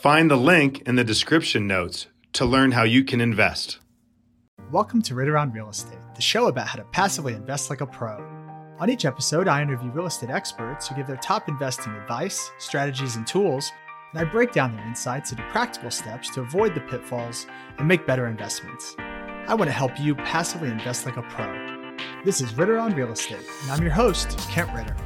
Find the link in the description notes to learn how you can invest. Welcome to Ritter on Real Estate, the show about how to passively invest like a pro. On each episode, I interview real estate experts who give their top investing advice, strategies, and tools, and I break down their insights into practical steps to avoid the pitfalls and make better investments. I want to help you passively invest like a pro. This is Ritter on Real Estate, and I'm your host, Kent Ritter.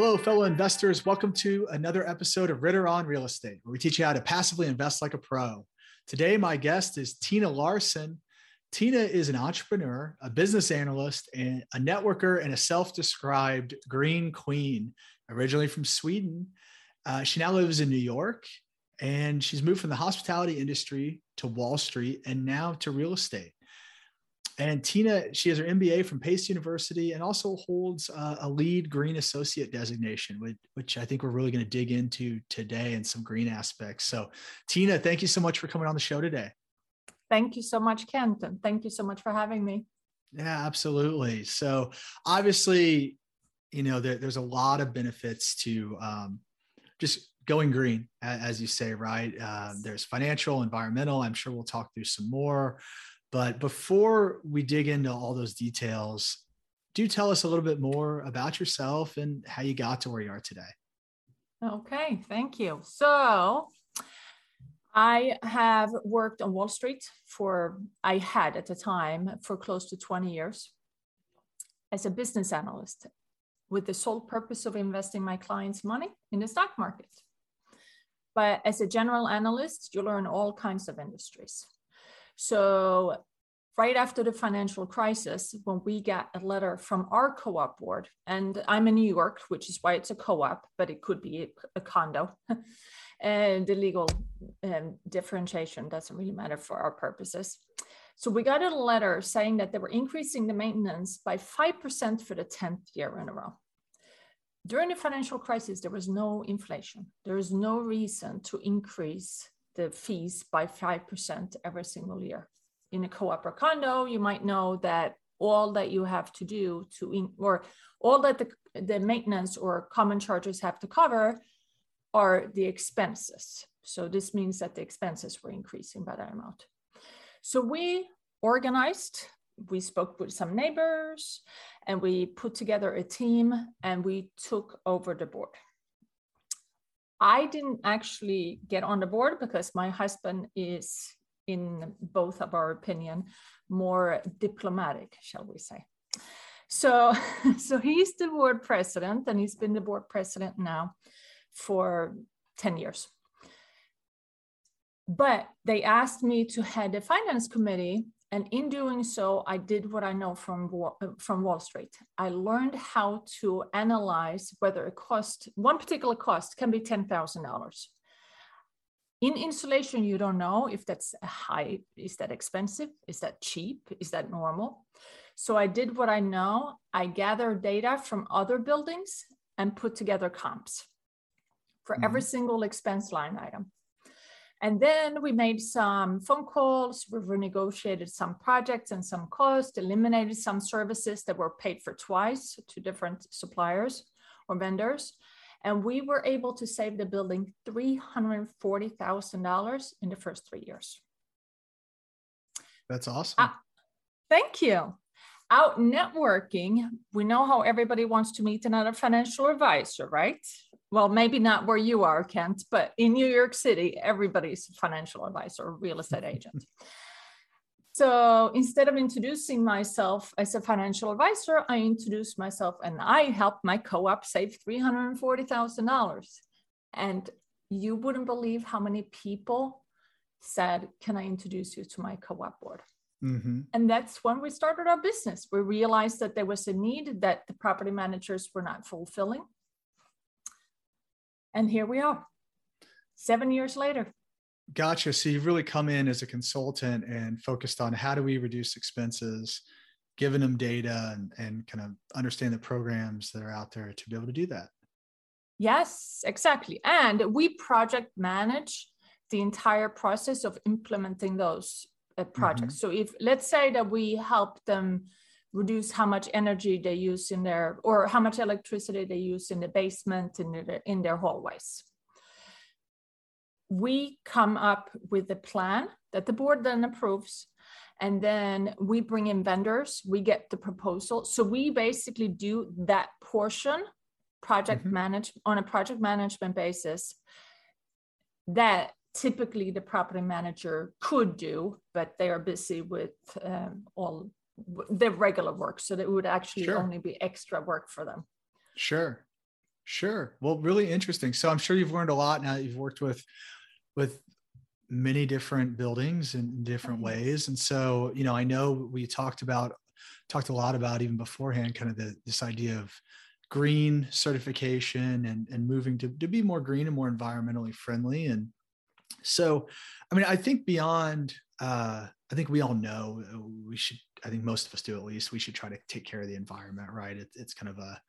Hello, fellow investors. Welcome to another episode of Ritter on Real Estate, where we teach you how to passively invest like a pro. Today, my guest is Tina Larson. Tina is an entrepreneur, a business analyst, and a networker, and a self described green queen, originally from Sweden. Uh, she now lives in New York, and she's moved from the hospitality industry to Wall Street and now to real estate. And Tina, she has her MBA from Pace University and also holds uh, a LEED green associate designation, which, which I think we're really going to dig into today and some green aspects. So, Tina, thank you so much for coming on the show today. Thank you so much, Kent. And thank you so much for having me. Yeah, absolutely. So, obviously, you know, there, there's a lot of benefits to um, just going green, as you say, right? Uh, there's financial, environmental. I'm sure we'll talk through some more. But before we dig into all those details, do tell us a little bit more about yourself and how you got to where you are today. Okay, thank you. So, I have worked on Wall Street for, I had at the time, for close to 20 years as a business analyst with the sole purpose of investing my clients' money in the stock market. But as a general analyst, you learn all kinds of industries. So right after the financial crisis, when we got a letter from our co-op board, and I'm in New York, which is why it's a co-op, but it could be a, condo. and the legal um, differentiation doesn't really matter for our purposes. So we got a letter saying that they were increasing the maintenance by 5% for the 10th year in a row. During the financial crisis, there was no inflation. There is no reason to increase the fees by 5% every single year. In a co-op or condo, you might know that all that you have to do to, in, or all that the, the maintenance or common charges have to cover are the expenses. So this means that the expenses were increasing by that amount. So we organized, we spoke with some neighbors, and we put together a team and we took over the board. I didn't actually get on the board because my husband is, in both of our opinion, more diplomatic, shall we say. So, so he's the board president, and he's been the board president now for 10 years. But they asked me to head the finance committee and in doing so, I did what I know from, from Wall Street. I learned how to analyze whether a cost, one particular cost can be $10,000. In insulation, you don't know if that's high, is that expensive? Is that cheap? Is that normal? So I did what I know. I gathered data from other buildings and put together comps for mm-hmm. every single expense line item. And then we made some phone calls, we renegotiated some projects and some costs, eliminated some services that were paid for twice to different suppliers or vendors. And we were able to save the building $340,000 in the first three years. That's awesome. Uh, thank you. Out networking, we know how everybody wants to meet another financial advisor, right? Well, maybe not where you are, Kent, but in New York City, everybody's a financial advisor or real estate agent. So instead of introducing myself as a financial advisor, I introduced myself and I helped my co op save $340,000. And you wouldn't believe how many people said, Can I introduce you to my co op board? Mm-hmm. And that's when we started our business. We realized that there was a need that the property managers were not fulfilling. And here we are, seven years later. Gotcha. So you've really come in as a consultant and focused on how do we reduce expenses, giving them data and, and kind of understand the programs that are out there to be able to do that. Yes, exactly. And we project manage the entire process of implementing those uh, projects. Mm-hmm. So if let's say that we help them reduce how much energy they use in their or how much electricity they use in the basement in their, in their hallways we come up with a plan that the board then approves and then we bring in vendors we get the proposal so we basically do that portion project mm-hmm. manage on a project management basis that typically the property manager could do but they are busy with um, all the regular work so that it would actually sure. only be extra work for them sure sure well really interesting so i'm sure you've learned a lot now you've worked with with many different buildings in different ways. And so, you know, I know we talked about talked a lot about even beforehand, kind of the this idea of green certification and and moving to, to be more green and more environmentally friendly. And so, I mean, I think beyond uh, I think we all know we should, I think most of us do at least, we should try to take care of the environment, right? It, it's kind of a,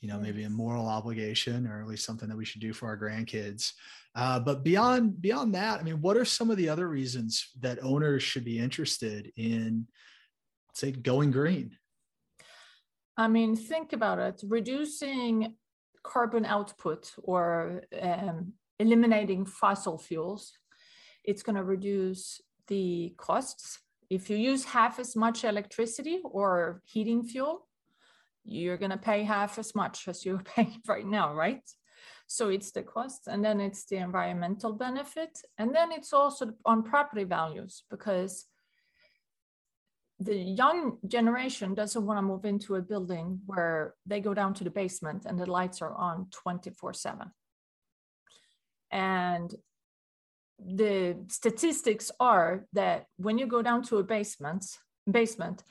you know, maybe a moral obligation or at least something that we should do for our grandkids. Uh, but beyond beyond that, I mean, what are some of the other reasons that owners should be interested in, say, going green? I mean, think about it. Reducing carbon output or um, eliminating fossil fuels, it's going to reduce the costs. If you use half as much electricity or heating fuel, you're going to pay half as much as you're paying right now, right? So it's the cost, and then it's the environmental benefit, and then it's also on property values because the young generation doesn't want to move into a building where they go down to the basement and the lights are on 24 7. And the statistics are that when you go down to a basement, basement,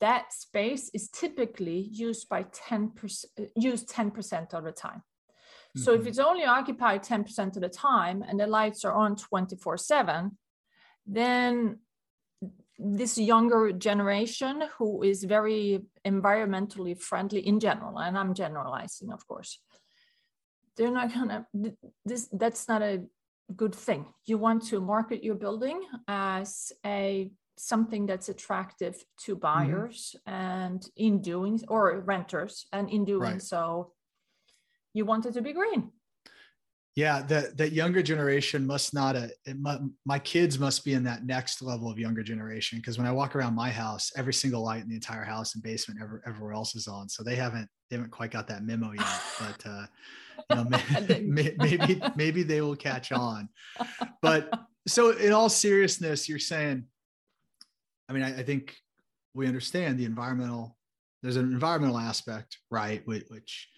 that space is typically used by 10% used 10% of the time. So mm-hmm. if it's only occupied 10% of the time and the lights are on 24 7, then this younger generation who is very environmentally friendly in general, and I'm generalizing, of course, they're not gonna, this, that's not a good thing. You want to market your building as a something that's attractive to mm-hmm. buyers mm-hmm. and in doing or renters and in doing right. so you want it to be green yeah that that younger generation must not a uh, my kids must be in that next level of younger generation because when i walk around my house every single light in the entire house and basement ever, everywhere else is on so they haven't they haven't quite got that memo yet but uh know, maybe, maybe maybe they will catch on but so in all seriousness you're saying i mean i, I think we understand the environmental there's an environmental aspect right which, which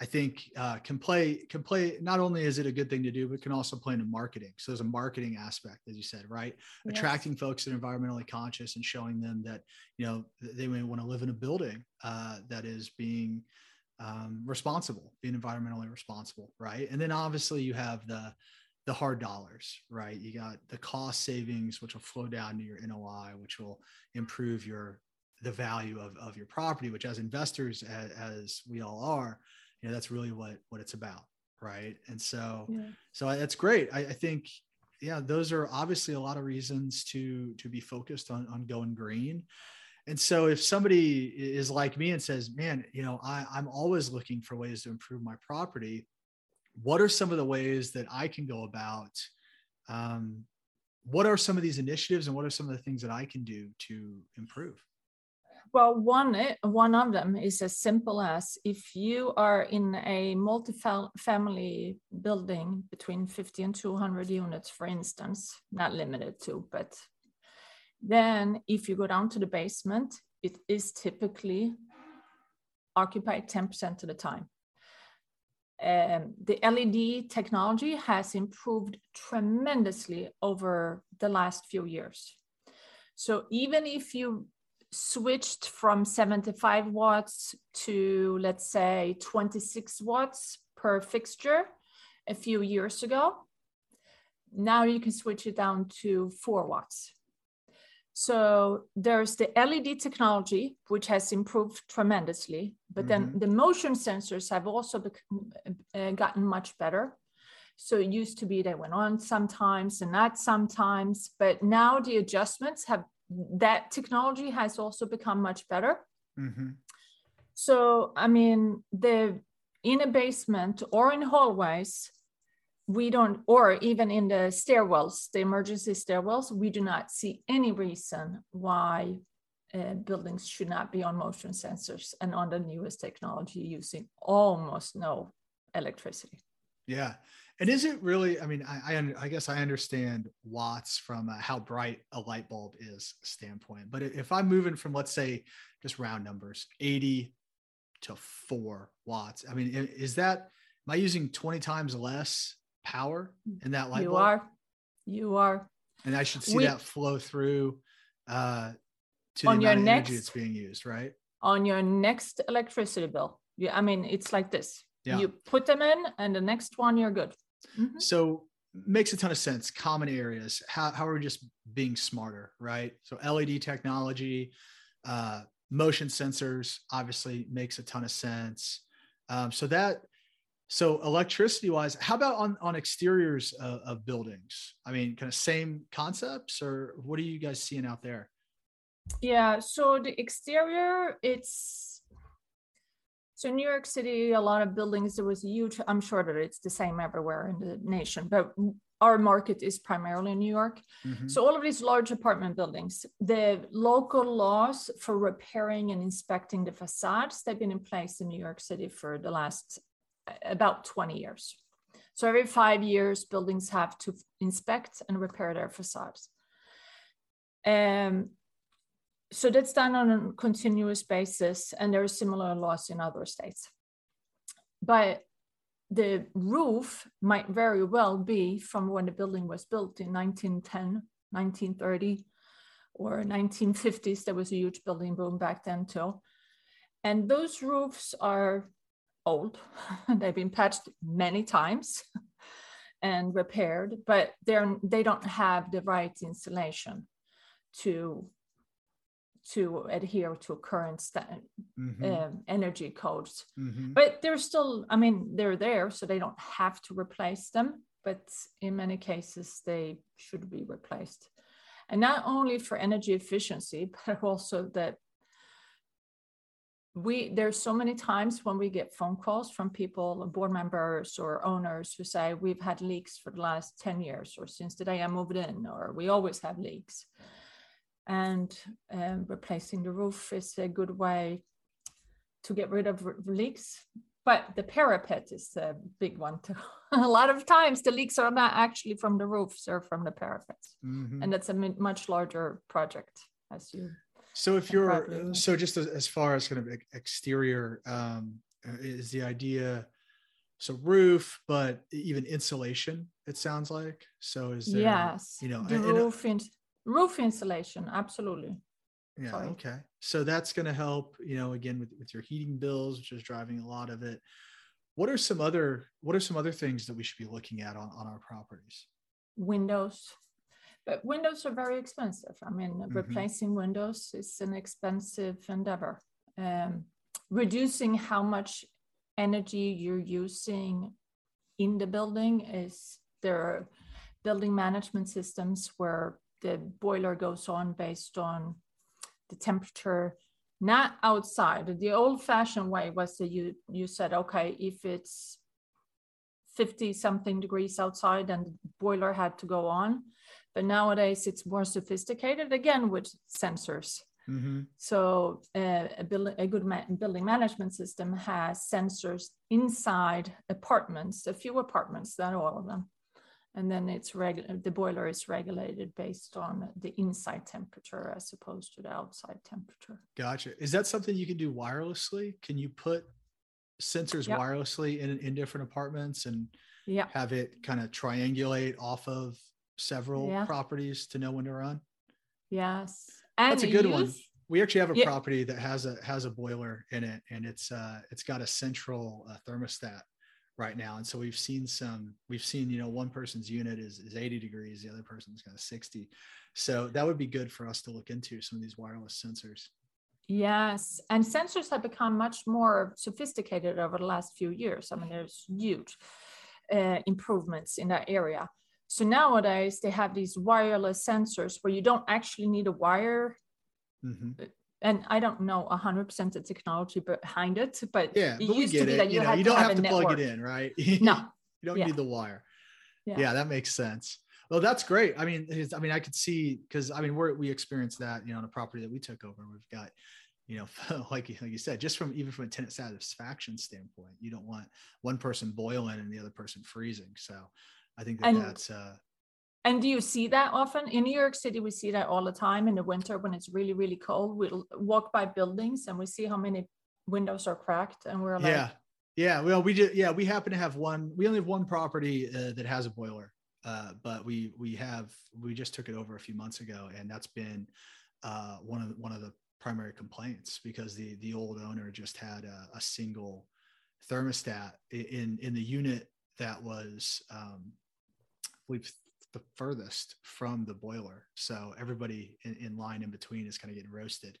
I think uh, can play can play. Not only is it a good thing to do, but can also play into marketing. So there's a marketing aspect, as you said, right? Yes. Attracting folks that are environmentally conscious and showing them that you know they may want to live in a building uh, that is being um, responsible, being environmentally responsible, right? And then obviously you have the the hard dollars, right? You got the cost savings, which will flow down to your NOI, which will improve your the value of, of your property, which as investors, as, as we all are, you know that's really what what it's about right and so yeah. so that's great I, I think yeah those are obviously a lot of reasons to to be focused on on going green and so if somebody is like me and says man you know I, i'm always looking for ways to improve my property. What are some of the ways that i can go about um, what are some of these initiatives and what are some of the things that i can do to improve? Well, one eh, one of them is as simple as if you are in a multi-family building between 50 and 200 units, for instance, not limited to, but then if you go down to the basement, it is typically occupied 10% of the time. Um, the LED technology has improved tremendously over the last few years. So even if you switched from 75 watts to, let's say, 26 watts per fixture a few years ago, now you can switch it down to 4 watts. So there's the LED technology, which has improved tremendously, but mm-hmm. then the motion sensors have also uh, gotten much better. So it used to be they went on sometimes and not sometimes, but now the adjustments have that technology has also become much better. Mm-hmm. So I mean, the in a basement or in hallways, we don't, or even in the stairwells, the emergency stairwells, we do not see any reason why uh, buildings should not be on motion sensors and on the newest technology using almost no electricity. Yeah. And is it really, I mean, I, I, I guess I understand watts from uh, how bright a light bulb is standpoint, but if I'm moving from, let's say, just round numbers, 80 to four watts, I mean, is that, am I using 20 times less power in that light you bulb? You are. You are. And I should see we, that flow through uh, to the on amount your of next, energy that's being used, right? On your next electricity bill. Yeah, I mean, it's like this. Yeah. You put them in, and the next one you're good. Mm-hmm. So makes a ton of sense. Common areas. How how are we just being smarter, right? So LED technology, uh, motion sensors, obviously makes a ton of sense. Um, so that so electricity wise, how about on, on exteriors of, of buildings? I mean, kind of same concepts or what are you guys seeing out there? Yeah, so the exterior, it's so New York City, a lot of buildings, there was a huge, I'm sure that it's the same everywhere in the nation, but our market is primarily in New York. Mm-hmm. So all of these large apartment buildings, the local laws for repairing and inspecting the facades, they've been in place in New York City for the last about 20 years. So every five years, buildings have to inspect and repair their facades. Um, so that's done on a continuous basis, and there are similar laws in other states. But the roof might very well be from when the building was built in 1910, 1930, or 1950s. There was a huge building boom back then too. And those roofs are old. They've been patched many times and repaired, but they're they don't have the right insulation to to adhere to current st- mm-hmm. um, energy codes. Mm-hmm. But they're still, I mean, they're there, so they don't have to replace them. But in many cases, they should be replaced. And not only for energy efficiency, but also that we there's so many times when we get phone calls from people board members or owners who say we've had leaks for the last 10 years or since the day i moved in or we always have leaks. And um, replacing the roof is a good way to get rid of leaks. But the parapet is a big one too. A lot of times the leaks are not actually from the roofs or from the parapets. Mm-hmm. and that's a much larger project as you so if you're so just as, as, far as kind of exterior um, is the idea so roof but even insulation it sounds like. So is there yes. you know the and, roof in, roof insulation absolutely. Yeah Sorry. okay. So that's going to help you know again with, with your heating bills which is driving a lot of it. What are some other what are some other things that we should be looking at on, on our properties? Windows but windows are very expensive. I mean, mm-hmm. replacing windows is an expensive endeavor. Um, reducing how much energy you're using in the building is there are building management systems where the boiler goes on based on the temperature not outside the old fashioned way was that you you said okay if it's 50 something degrees outside and the boiler had to go on but nowadays it's more sophisticated again with sensors. Mm-hmm. So uh, a, build, a good ma- building management system has sensors inside apartments, a few apartments, not all of them. And then it's reg- the boiler is regulated based on the inside temperature as opposed to the outside temperature. Gotcha. Is that something you can do wirelessly? Can you put sensors yep. wirelessly in, in different apartments and yep. have it kind of triangulate off of several yeah. properties to know when to run? Yes. And That's a good use, one. We actually have a yeah. property that has a has a boiler in it, and it's uh it's got a central uh, thermostat right now. And so we've seen some we've seen you know one person's unit is is 80 degrees, the other person's got 60. So that would be good for us to look into some of these wireless sensors. Yes, and sensors have become much more sophisticated over the last few years. I mean, there's huge uh, improvements in that area. So nowadays they have these wireless sensors where you don't actually need a wire. Mm-hmm. And I don't know 100% the technology behind it, but yeah, but we get it. You, know, you don't have, have to plug it in, right? No, you don't yeah. need the wire. Yeah. yeah, that makes sense. Well, that's great. I mean, I mean, I could see because I mean, we're, we experienced that, you know, on a property that we took over. We've got, you know, like like you said, just from even from a tenant satisfaction standpoint, you don't want one person boiling and the other person freezing. So, I think that and, that's. Uh, and do you see that often in New York City? We see that all the time in the winter when it's really really cold. We'll walk by buildings and we see how many windows are cracked, and we're like, yeah, yeah. Well, we just yeah we happen to have one. We only have one property uh, that has a boiler, uh, but we we have we just took it over a few months ago, and that's been uh, one of the, one of the primary complaints because the the old owner just had a, a single thermostat in in the unit that was um, believe the furthest from the boiler. So everybody in, in line in between is kind of getting roasted.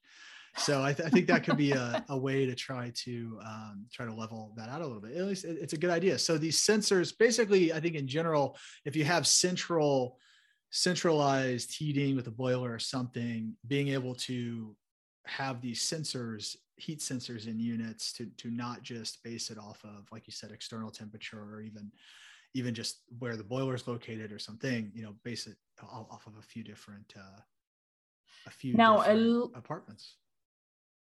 So I, th- I think that could be a, a, way to try to um, try to level that out a little bit. At least it's a good idea. So these sensors, basically, I think in general, if you have central centralized heating with a boiler or something, being able to have these sensors heat sensors in units to to not just base it off of like you said external temperature or even even just where the boiler is located or something, you know, base it off of a few different, uh, a few now a, apartments.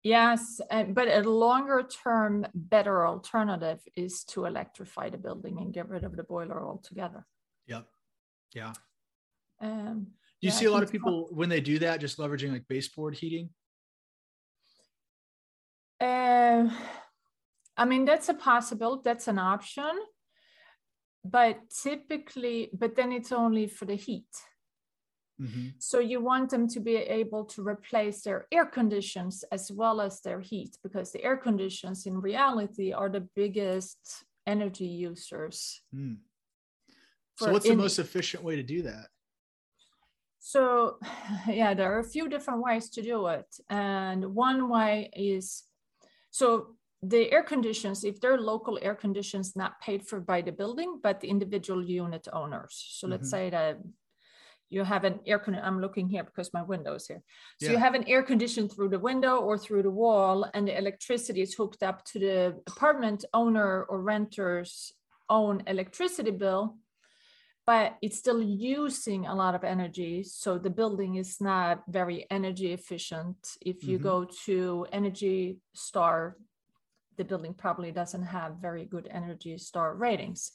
Yes, but a longer term, better alternative is to electrify the building and get rid of the boiler altogether. Yep. Yeah. Um, do you yeah, see a lot of people when they do that, just leveraging like baseboard heating? Uh, I mean, that's a possible. That's an option but typically but then it's only for the heat mm-hmm. so you want them to be able to replace their air conditions as well as their heat because the air conditions in reality are the biggest energy users mm. so what's the most efficient way to do that so yeah there are a few different ways to do it and one way is so the air conditions, if they're local air conditions not paid for by the building, but the individual unit owners. So mm-hmm. let's say that you have an air con- I'm looking here because my window is here. So yeah. you have an air condition through the window or through the wall, and the electricity is hooked up to the apartment owner or renter's own electricity bill, but it's still using a lot of energy. So the building is not very energy efficient. If you mm-hmm. go to Energy Star the building probably doesn't have very good energy star ratings.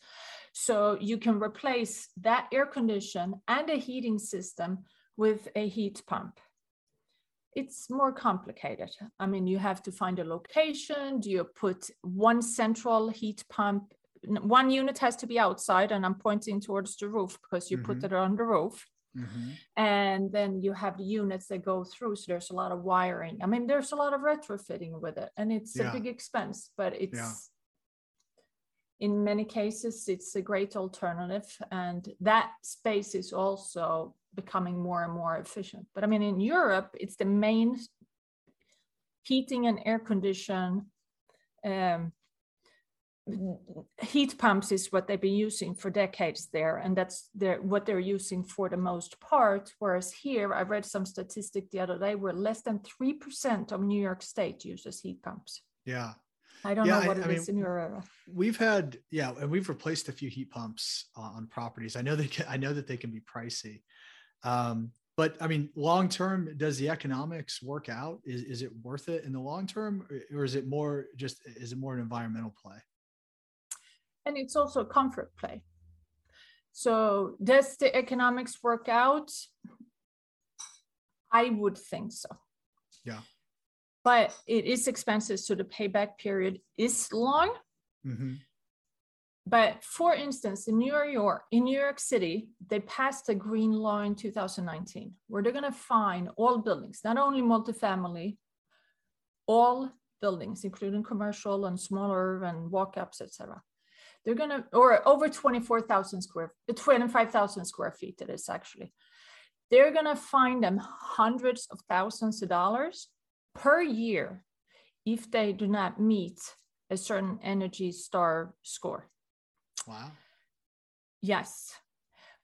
So you can replace that air condition and a heating system with a heat pump. It's more complicated. I mean, you have to find a location. Do you put one central heat pump? One unit has to be outside, and I'm pointing towards the roof because you mm-hmm. put it on the roof. Mm-hmm. And then you have the units that go through. So there's a lot of wiring. I mean, there's a lot of retrofitting with it, and it's yeah. a big expense, but it's yeah. in many cases, it's a great alternative. And that space is also becoming more and more efficient. But I mean, in Europe, it's the main heating and air condition um, heat pumps is what they've been using for decades there and that's their, what they're using for the most part. Whereas here i read some statistic the other day where less than 3% of new york state uses heat pumps. Yeah. I don't yeah, know what I, it I is mean, in your area. we've had yeah and we've replaced a few heat pumps uh, on properties. I know they can, i know that they can be pricey. Um, but I mean, long term, does the economics work out? Is is it worth it in the long term, or is it more just is it more an environmental play? And it's also a comfort play. So does the economics work out? I would think so. Yeah. But it is expensive, so the payback period is long. Mm-hmm. But for instance, in New York, in New York City, they passed a green law in 2019 where they're going to fine all buildings, not only multifamily, all buildings, including commercial and smaller and walk-ups, etc. They're going to, or over 24,000 square, 25,000 square feet. It is actually. They're going to fine them hundreds of thousands of dollars per year if they do not meet a certain Energy Star score. Wow. Yes,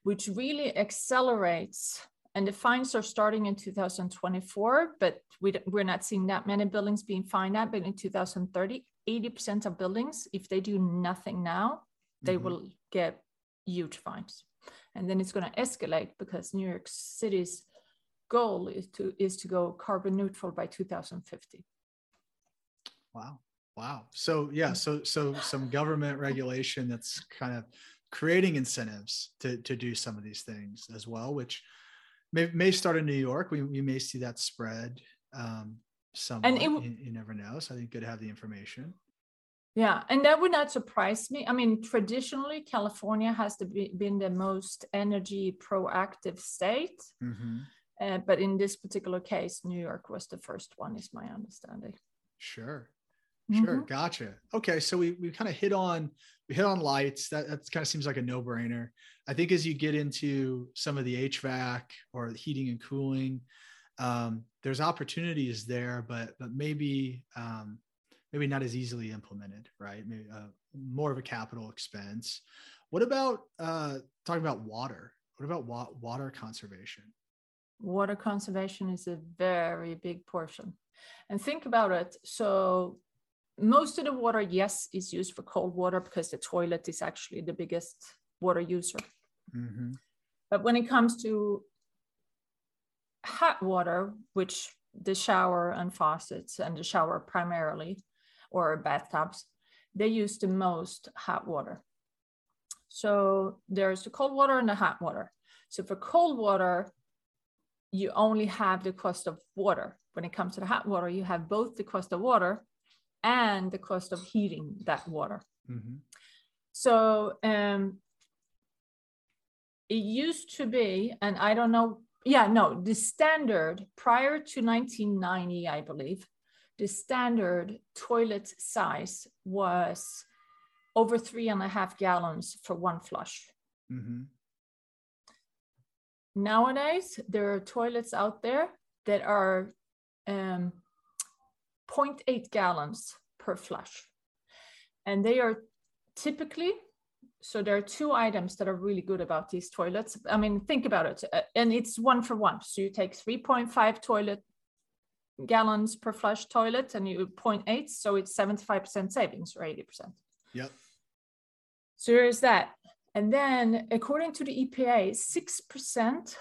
which really accelerates. And the fines are starting in 2024, but we, we're not seeing that many buildings being fined out. But in 2030, 80% of buildings, if they do nothing now, they mm-hmm. will get huge fines. And then it's going to escalate because New York City's goal is to is to go carbon neutral by 2050. Wow. Wow. So yeah, so so some government regulation that's kind of creating incentives to to do some of these things as well, which may, may start in New York. We, we may see that spread um, somewhat. And it, you, you never know. So I think good to have the information. Yeah, and that would not surprise me. I mean, traditionally, California has be, been the most energy proactive state. Mm-hmm. Uh, but in this particular case, New York was the first one, is my understanding. Sure. Sure, mm-hmm. gotcha. Okay, so we we kind of hit on we hit on lights. That that kind of seems like a no brainer. I think as you get into some of the HVAC or heating and cooling, um, there's opportunities there, but but maybe um, maybe not as easily implemented, right? Maybe uh, more of a capital expense. What about uh, talking about water? What about wa- water conservation? Water conservation is a very big portion. And think about it. So most of the water, yes, is used for cold water because the toilet is actually the biggest water user. Mm-hmm. But when it comes to hot water, which the shower and faucets and the shower primarily, or bathtubs, they use the most hot water. So there's the cold water and the hot water. So for cold water, you only have the cost of water. When it comes to the hot water, you have both the cost of water and the cost of heating that water. Mm-hmm. So um, it used to be, and I don't know, yeah, no, the standard prior to 1990, I believe, the standard toilet size was over three and a half gallons for one flush. Mm-hmm. Nowadays, there are toilets out there that are um, 0.8 gallons per flush. And they are typically, so there are two items that are really good about these toilets. I mean, think about it. Uh, and it's one for one. So you take 3.5 toilet gallons per flush toilet and you 0.8. So it's 75% savings or 80%. Yep. So here's that. And then according to the EPA, 6%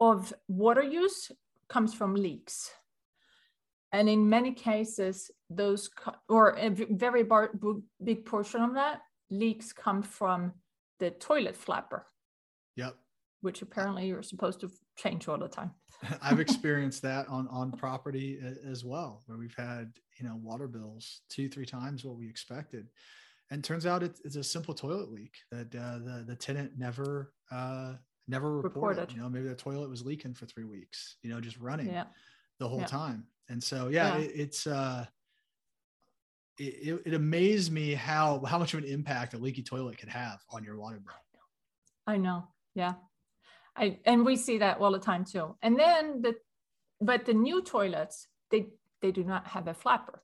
of water use comes from leaks and in many cases those or a very bar, big portion of that leaks come from the toilet flapper yep which apparently you're supposed to change all the time i've experienced that on on property as well where we've had you know water bills two three times what we expected and turns out it's, it's a simple toilet leak that uh, the the tenant never uh, never reported. reported. You know, maybe the toilet was leaking for three weeks. You know, just running yeah. the whole yeah. time. And so, yeah, yeah. It, it's uh, it, it amazed me how how much of an impact a leaky toilet could have on your water bill. I know. Yeah. I and we see that all the time too. And then the but the new toilets, they they do not have a flapper.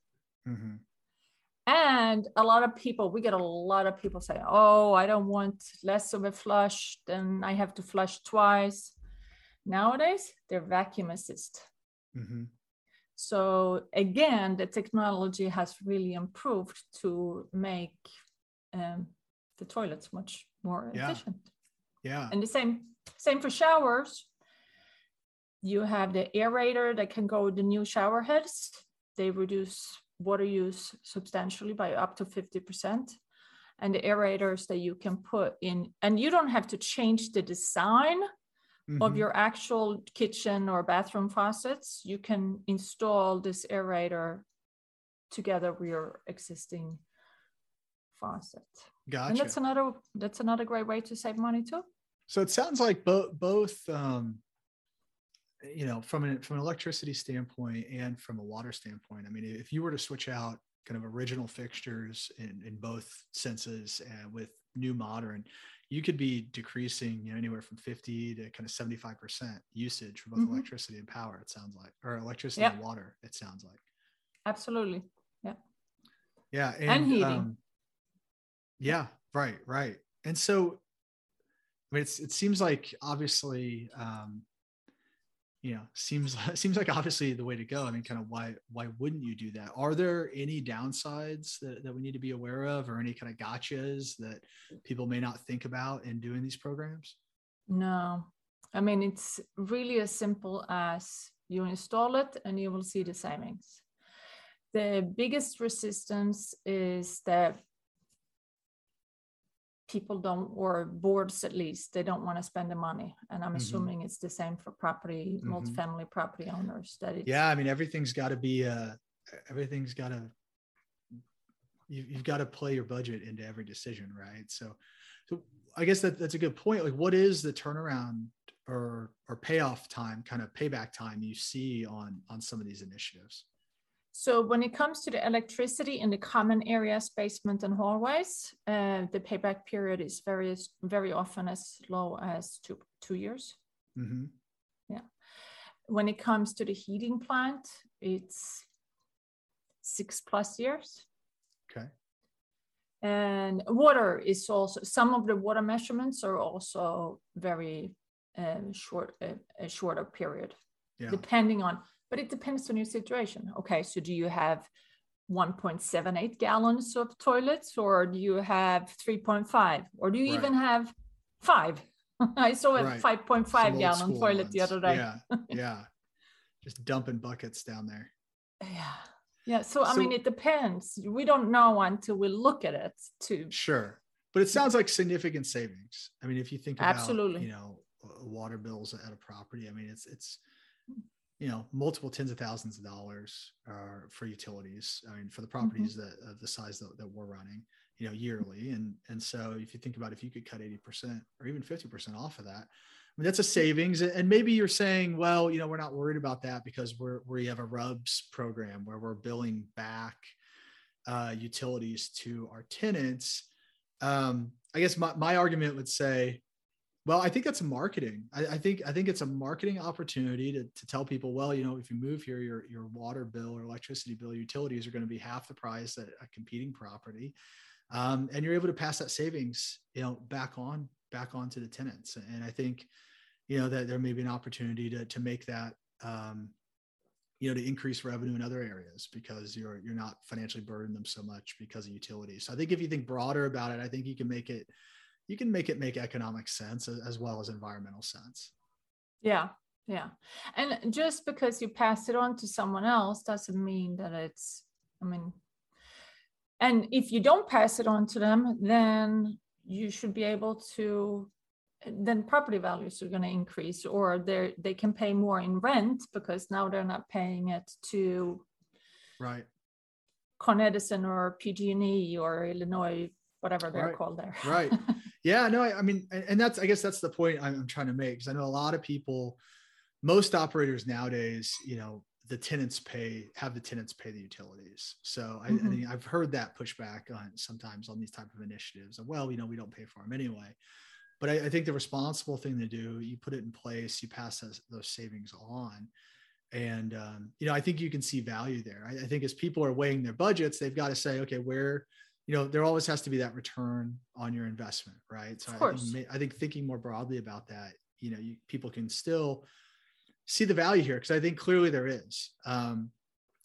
Mm-hmm. And a lot of people, we get a lot of people say, "Oh, I don't want less of a flush, then I have to flush twice." Nowadays, they're vacuum assist. Mm-hmm. So again, the technology has really improved to make um, the toilets much more yeah. efficient. Yeah. And the same same for showers. you have the aerator that can go the new shower heads. They reduce water use substantially by up to 50%. And the aerators that you can put in, and you don't have to change the design mm-hmm. of your actual kitchen or bathroom faucets. You can install this aerator together with your existing faucet. Gotcha. And that's another that's another great way to save money too. So it sounds like both both um, you know from an from an electricity standpoint and from a water standpoint. I mean, if you were to switch out kind of original fixtures in in both senses and with new modern, you could be decreasing you know anywhere from 50 to kind of 75 percent usage for both mm-hmm. electricity and power. It sounds like, or electricity yep. and water. It sounds like. Absolutely. Yeah. Yeah, and, and heating. Um, yeah, right, right. And so, I mean, it's, it seems like obviously, um, you know, seems seems like obviously the way to go. I mean, kind of why why wouldn't you do that? Are there any downsides that, that we need to be aware of, or any kind of gotchas that people may not think about in doing these programs? No, I mean it's really as simple as you install it and you will see the savings. The biggest resistance is that people don't or boards at least they don't want to spend the money and i'm mm-hmm. assuming it's the same for property mm-hmm. multifamily property owners that it's, yeah i mean everything's got to be uh everything's got to you, you've got to play your budget into every decision right so so i guess that that's a good point like what is the turnaround or or payoff time kind of payback time you see on on some of these initiatives so when it comes to the electricity in the common areas, basement and hallways, uh, the payback period is very, very often as low as two, two years. Mm-hmm. Yeah. When it comes to the heating plant, it's six plus years. Okay. And water is also, some of the water measurements are also very uh, short, uh, a shorter period, yeah. depending on but it depends on your situation. Okay, so do you have 1.78 gallons of toilets or do you have 3.5 or do you right. even have five? I saw a right. 5.5 gallon toilet ones. the other day. Yeah, yeah. Just dumping buckets down there. Yeah. Yeah. So, I mean, it depends. We don't know until we look at it too. Sure. But it sounds like significant savings. I mean, if you think about, Absolutely. you know, water bills at a property, I mean, it's, it's, you know multiple tens of thousands of dollars uh, for utilities i mean for the mm-hmm. properties mm-hmm. that of the size that, that we're running you know yearly and and so if you think about if you could cut 80% or even 50% off of that I mean, that's a savings. And maybe you're saying, well, you know, we're not worried about that because we're we have a RUBS program where we're billing back uh, utilities to our tenants. Um, I guess my, my argument would say, well, I think that's marketing. I, I, think I think it's a marketing opportunity to, to tell people, well, you know, if you move here, your your water bill or electricity bill, utilities are going to be half the price at a competing property, um, and you're able to pass that savings, you know, back on back on to the tenants. And I think, you know, that there may be an opportunity to to make that, um, you know, to increase revenue in other areas because you're you're not financially burdening them so much because of utilities. So I think if you think broader about it, I think you can make it you can make it make economic sense as well as environmental sense. Yeah, yeah. And just because you pass it on to someone else doesn't mean that it's, I mean, and if you don't pass it on to them, then you should be able to then property values are going to increase or they they can pay more in rent because now they're not paying it to right Con Edison or PG&E or Illinois whatever they're right. called there. right. Yeah. No, I, I mean, and that's, I guess that's the point I'm, I'm trying to make because I know a lot of people, most operators nowadays, you know, the tenants pay, have the tenants pay the utilities. So I, mm-hmm. I mean, I've heard that pushback on sometimes on these type of initiatives. Of, well, you know, we don't pay for them anyway. But I, I think the responsible thing to do, you put it in place, you pass those, those savings on and um, you know i think you can see value there I, I, think as people are weighing their budgets they've got to say okay where you know there always has to be that return on your investment right so I think, I think, thinking more broadly about that you know you, people can still see the value here because i think clearly there is um,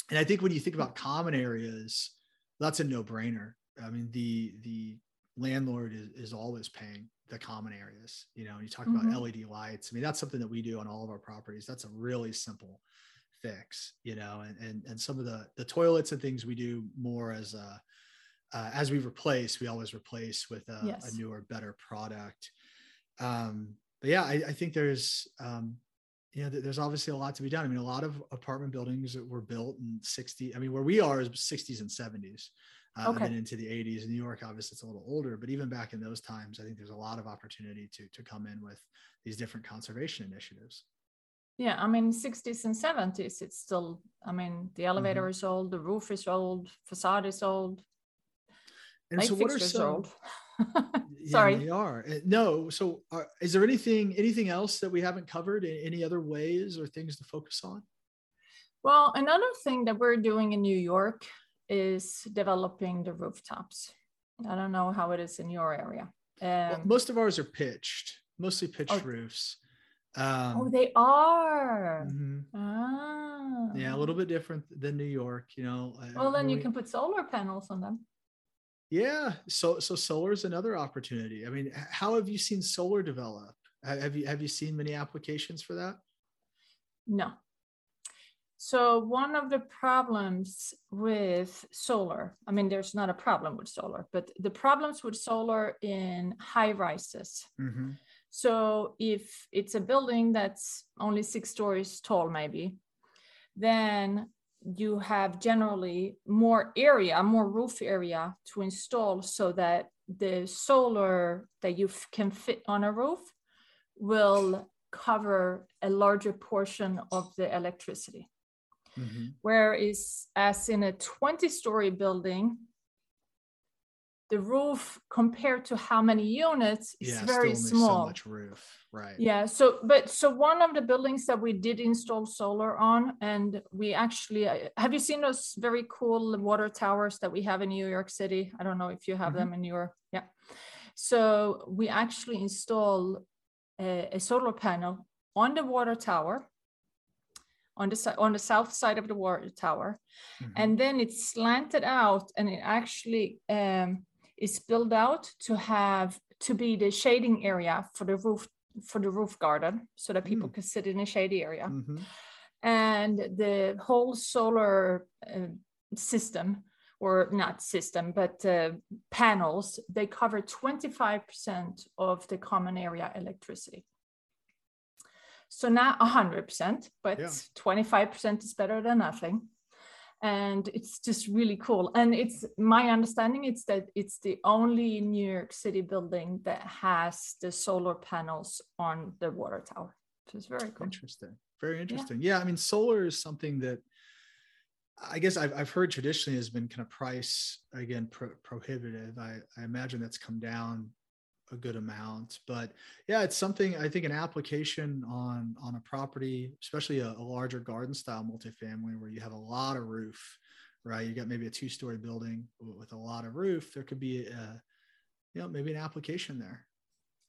and i think when you think about common areas that's a no-brainer i mean the the landlord is, is always paying the common areas. You know, And you talk mm-hmm. about LED lights. I mean, that's something that we do on all of our properties. That's a really simple fix, you know, and and and some of the the toilets and things we do more as a uh, as we replace, we always replace with a, yes. a newer, better product. Um, but yeah, I, I think there's um, you know, there's obviously a lot to be done. I mean, a lot of apartment buildings that were built in 60, I mean, where we are is 60s and 70s. Uh, okay. and then into the 80s in New York, obviously it's a little older, but even back in those times, I think there's a lot of opportunity to to come in with these different conservation initiatives. Yeah, I mean, 60s and 70s, it's still, I mean, the elevator mm-hmm. is old, the roof is old, facade is old. And so, what are some? Sorry, yeah, they are. Uh, no, so are, uh, is there anything anything else that we haven't covered? in Any other ways or things to focus on? Well, another thing that we're doing in New York is developing the rooftops. I don't know how it is in your area. Um, well, most of ours are pitched, mostly pitched oh, roofs. Um, oh, they are. Mm-hmm. Ah. Yeah, a little bit different than New York, you know. Uh, well, then you we, can put solar panels on them. Yeah, so so solar is another opportunity. I mean, how have you seen solar develop? Have you have you seen many applications for that? No. So one of the problems with solar, I mean, there's not a problem with solar, but the problems with solar in high rises. Mm-hmm. So if it's a building that's only six stories tall, maybe, then you have generally more area, more roof area to install so that the solar that you can fit on a roof will cover a larger portion of the electricity. Mm-hmm. Whereas, as in a 20 story building, the roof compared to how many units is yeah, very small. So much roof, right? Yeah. So, but so one of the buildings that we did install solar on, and we actually uh, have you seen those very cool water towers that we have in New York City? I don't know if you have mm-hmm. them in your yeah. So we actually install a, a solar panel on the water tower on the on the south side of the water tower, mm-hmm. and then it's slanted out, and it actually um, is built out to have to be the shading area for the roof for the roof garden so that people mm. can sit in a shady area mm-hmm. and the whole solar uh, system or not system but uh, panels they cover 25% of the common area electricity so not 100% but yeah. 25% is better than nothing and it's just really cool. And it's my understanding it's that it's the only new york city building that has the solar panels on the water tower so it's very cool. Interesting. Very interesting. Yeah, yeah i mean solar is something that i guess i've, I've heard traditionally has been kind of price again pro- prohibitive. I, I imagine that's come down a good amount but yeah it's something i think an application on on a property especially a, a, larger garden style multifamily where you have a lot of roof right? You got maybe a two story building with a lot of roof there could be a you know maybe an application there.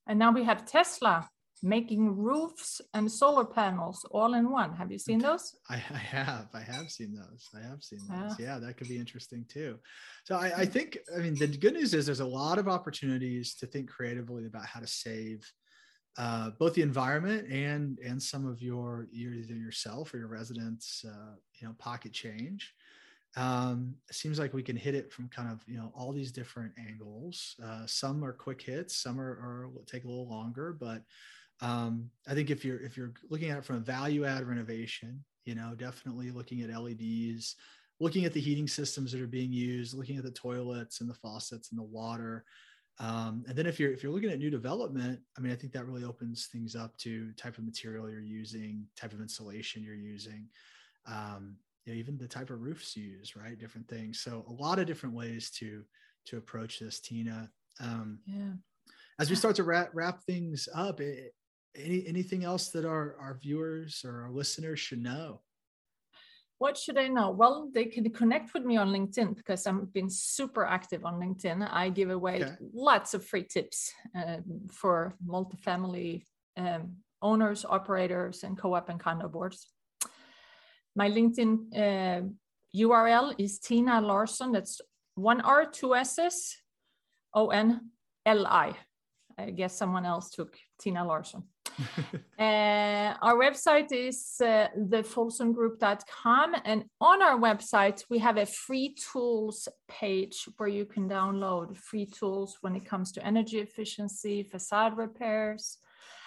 And now we have tesla making roofs and solar panels all in one. Have you seen those? I, I have. I have seen those. I have seen those. Yeah, yeah that could be interesting too. So I, I, think, I mean, the good news is there's a lot of opportunities to think creatively about how to save uh, both the environment and and some of your either yourself or your residents, uh, you know, pocket change. Um, it seems like we can hit it from kind of you know all these different angles. Uh, some are quick hits, some are, are take a little longer, but um, I think if you're if you're looking at it from a value add renovation, you know, definitely looking at LEDs, looking at the heating systems that are being used, looking at the toilets and the faucets and the water. Um, and then if you're if you're looking at new development, I mean, I think that really opens things up to type of material you're using, type of insulation you're using, um, you know, even the type of roofs you use, right? Different things. So a lot of different ways to to approach this, Tina. Um, yeah. As we start to wrap, wrap things up, it, any anything else that our our viewers or our listeners should know? What should i know? Well they can connect with me on linkedin because i've been super active on linkedin. I give away okay. lots of free tips uh, for multifamily um, owners operators and co-op and condo boards. My linkedin uh, url is tina larsson. That's one r two s's o n l i. I guess someone else took Tina Larsson. uh, our website is uh, thefolsomgroup.com. And on our website, we have a free tools page where you can download free tools when it comes to energy efficiency, facade repairs,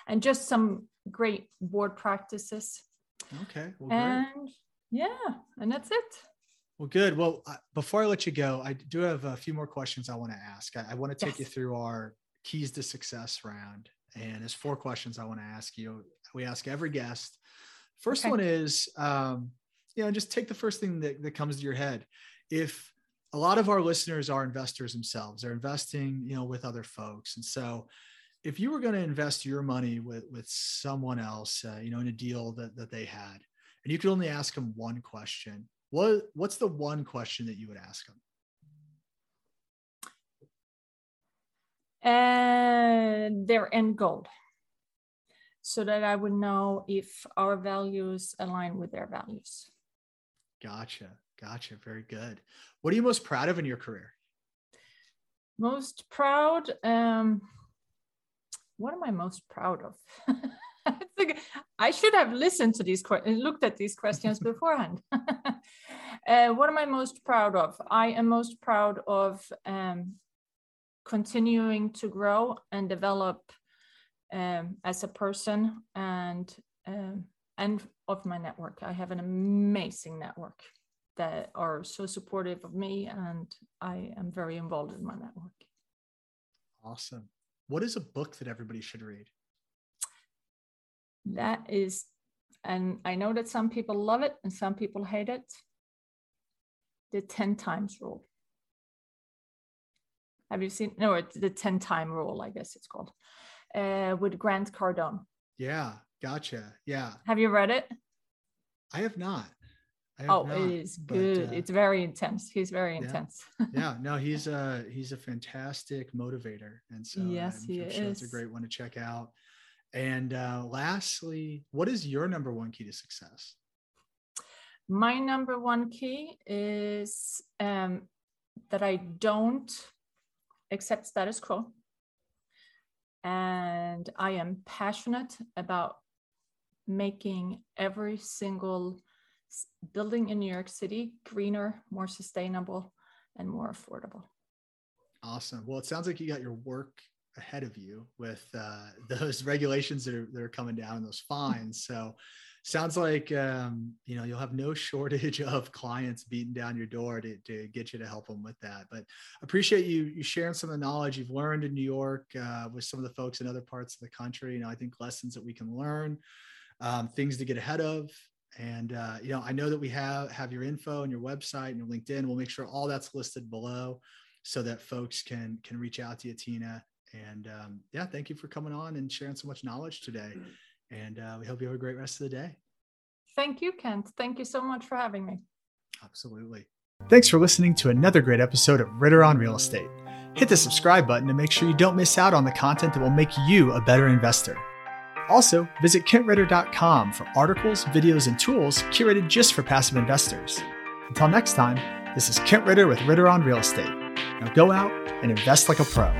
and just some great board practices. Okay. Well, and yeah, and that's it. Well, good. Well, before I let you go, I do have a few more questions I want to ask. I, I want to take yes. you through our keys to success round. And there's four questions I want to ask you. We ask every guest. First okay. one is, um, you know, just take the first thing that, that comes to your head. If a lot of our listeners are investors themselves, they're investing, you know, with other folks. And so if you were going to invest your money with, with someone else, uh, you know, in a deal that, that they had, and you could only ask them one question, what, what's the one question that you would ask them? And their end goal so that I would know if our values align with their values. Gotcha. Gotcha. Very good. What are you most proud of in your career? Most proud. Um, what am I most proud of? I should have listened to these questions, looked at these questions beforehand. uh, what am I most proud of? I am most proud of um, continuing to grow and develop um, as a person and um, and of my network. I have an amazing network that are so supportive of me, and I am very involved in my network. Awesome. What is a book that everybody should read? That is, and I know that some people love it and some people hate it. The 10 times rule. Have you seen? No, it's the 10 time rule, I guess it's called, uh, with Grant Cardone. Yeah, gotcha. Yeah. Have you read it? I have not. I have oh, not, it is good. But, uh, it's very intense. He's very yeah. intense. yeah, no, he's a he's a fantastic motivator, and so yes, I'm, he sure is. It's a great one to check out. And uh, lastly, what is your number one key to success? My number one key is um, that I don't accept status quo. And I am passionate about making every single building in New York City greener, more sustainable, and more affordable. Awesome. Well, it sounds like you got your work ahead of you with uh, those regulations that are, that are coming down and those fines. So sounds like um, you know you'll have no shortage of clients beating down your door to, to get you to help them with that but appreciate you you sharing some of the knowledge you've learned in new york uh, with some of the folks in other parts of the country. You know i think lessons that we can learn um, things to get ahead of. And uh, you know i know that we have have your info and your website and your linkedin. We'll make sure all that's listed below so that folks can can reach out to you tina. And um, yeah thank you for coming on and sharing so much knowledge today and uh, we hope you have a great rest of the day. Thank you, Kent. Thank you so much for having me. Absolutely. Thanks for listening to another great episode of Ritter on Real Estate. Hit the subscribe button to make sure you don't miss out on the content that will make you a better investor. Also, visit kentritter.com for articles, videos, and tools curated just for passive investors. Until next time, this is Kent Ritter with Ritter on Real Estate. Now go out and invest like a pro.